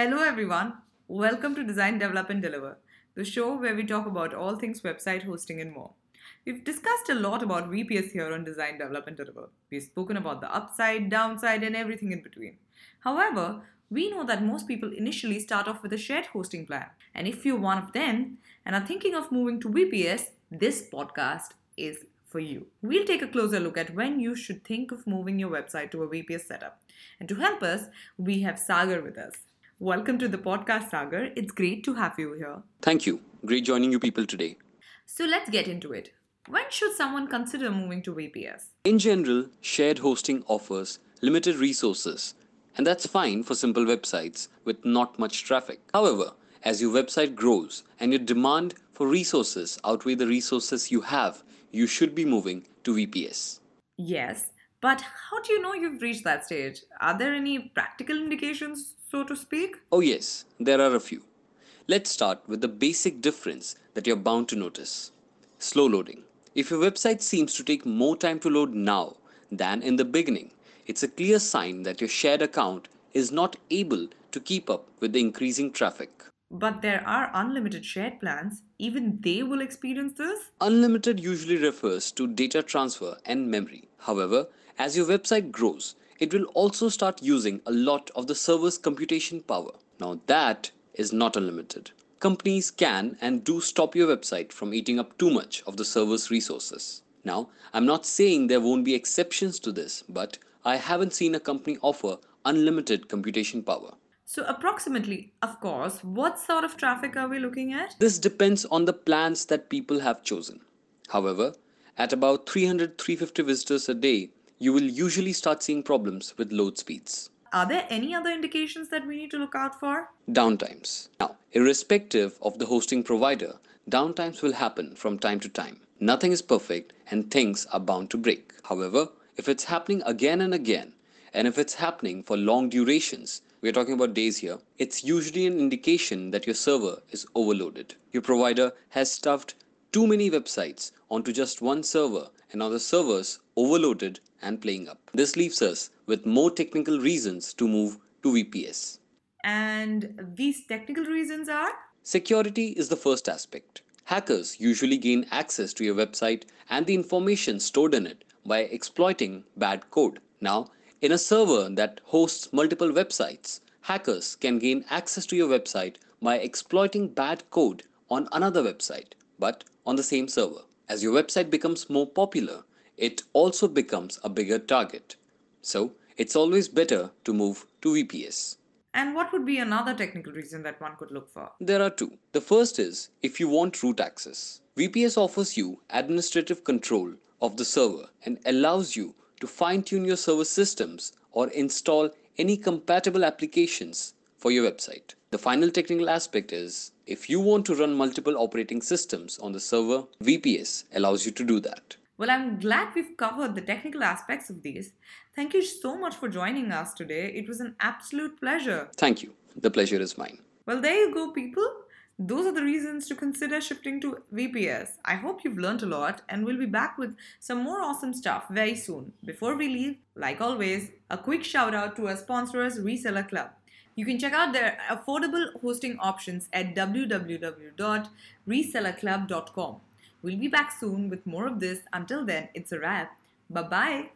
Hello, everyone. Welcome to Design, Develop, and Deliver, the show where we talk about all things website hosting and more. We've discussed a lot about VPS here on Design, Develop, and Deliver. We've spoken about the upside, downside, and everything in between. However, we know that most people initially start off with a shared hosting plan. And if you're one of them and are thinking of moving to VPS, this podcast is for you. We'll take a closer look at when you should think of moving your website to a VPS setup. And to help us, we have Sagar with us. Welcome to the podcast, Sagar. It's great to have you here. Thank you. Great joining you people today. So let's get into it. When should someone consider moving to VPS? In general, shared hosting offers limited resources, and that's fine for simple websites with not much traffic. However, as your website grows and your demand for resources outweigh the resources you have, you should be moving to VPS. Yes, but how do you know you've reached that stage? Are there any practical indications, so to speak? Oh, yes, there are a few. Let's start with the basic difference that you're bound to notice slow loading. If your website seems to take more time to load now than in the beginning, it's a clear sign that your shared account is not able to keep up with the increasing traffic. But there are unlimited shared plans. Even they will experience this? Unlimited usually refers to data transfer and memory. However, as your website grows, it will also start using a lot of the server's computation power. Now, that is not unlimited. Companies can and do stop your website from eating up too much of the server's resources. Now, I'm not saying there won't be exceptions to this, but I haven't seen a company offer unlimited computation power. So, approximately, of course, what sort of traffic are we looking at? This depends on the plans that people have chosen. However, at about 300 350 visitors a day, you will usually start seeing problems with load speeds. Are there any other indications that we need to look out for? Downtimes. Now, irrespective of the hosting provider, downtimes will happen from time to time. Nothing is perfect and things are bound to break. However, if it's happening again and again, and if it's happening for long durations, we're talking about days here, it's usually an indication that your server is overloaded. Your provider has stuffed too many websites onto just one server and now the server's overloaded and playing up. This leaves us with more technical reasons to move to VPS. And these technical reasons are? Security is the first aspect. Hackers usually gain access to your website and the information stored in it by exploiting bad code. Now, in a server that hosts multiple websites, hackers can gain access to your website by exploiting bad code on another website, but on the same server. As your website becomes more popular, it also becomes a bigger target. So, it's always better to move to VPS. And what would be another technical reason that one could look for? There are two. The first is if you want root access. VPS offers you administrative control of the server and allows you to fine tune your server systems or install any compatible applications for your website. The final technical aspect is if you want to run multiple operating systems on the server, VPS allows you to do that. Well, I'm glad we've covered the technical aspects of these. Thank you so much for joining us today. It was an absolute pleasure. Thank you. The pleasure is mine. Well, there you go, people. Those are the reasons to consider shifting to VPS. I hope you've learned a lot and we'll be back with some more awesome stuff very soon. Before we leave, like always, a quick shout out to our sponsors, Reseller Club. You can check out their affordable hosting options at www.resellerclub.com. We'll be back soon with more of this. Until then, it's a wrap. Bye bye.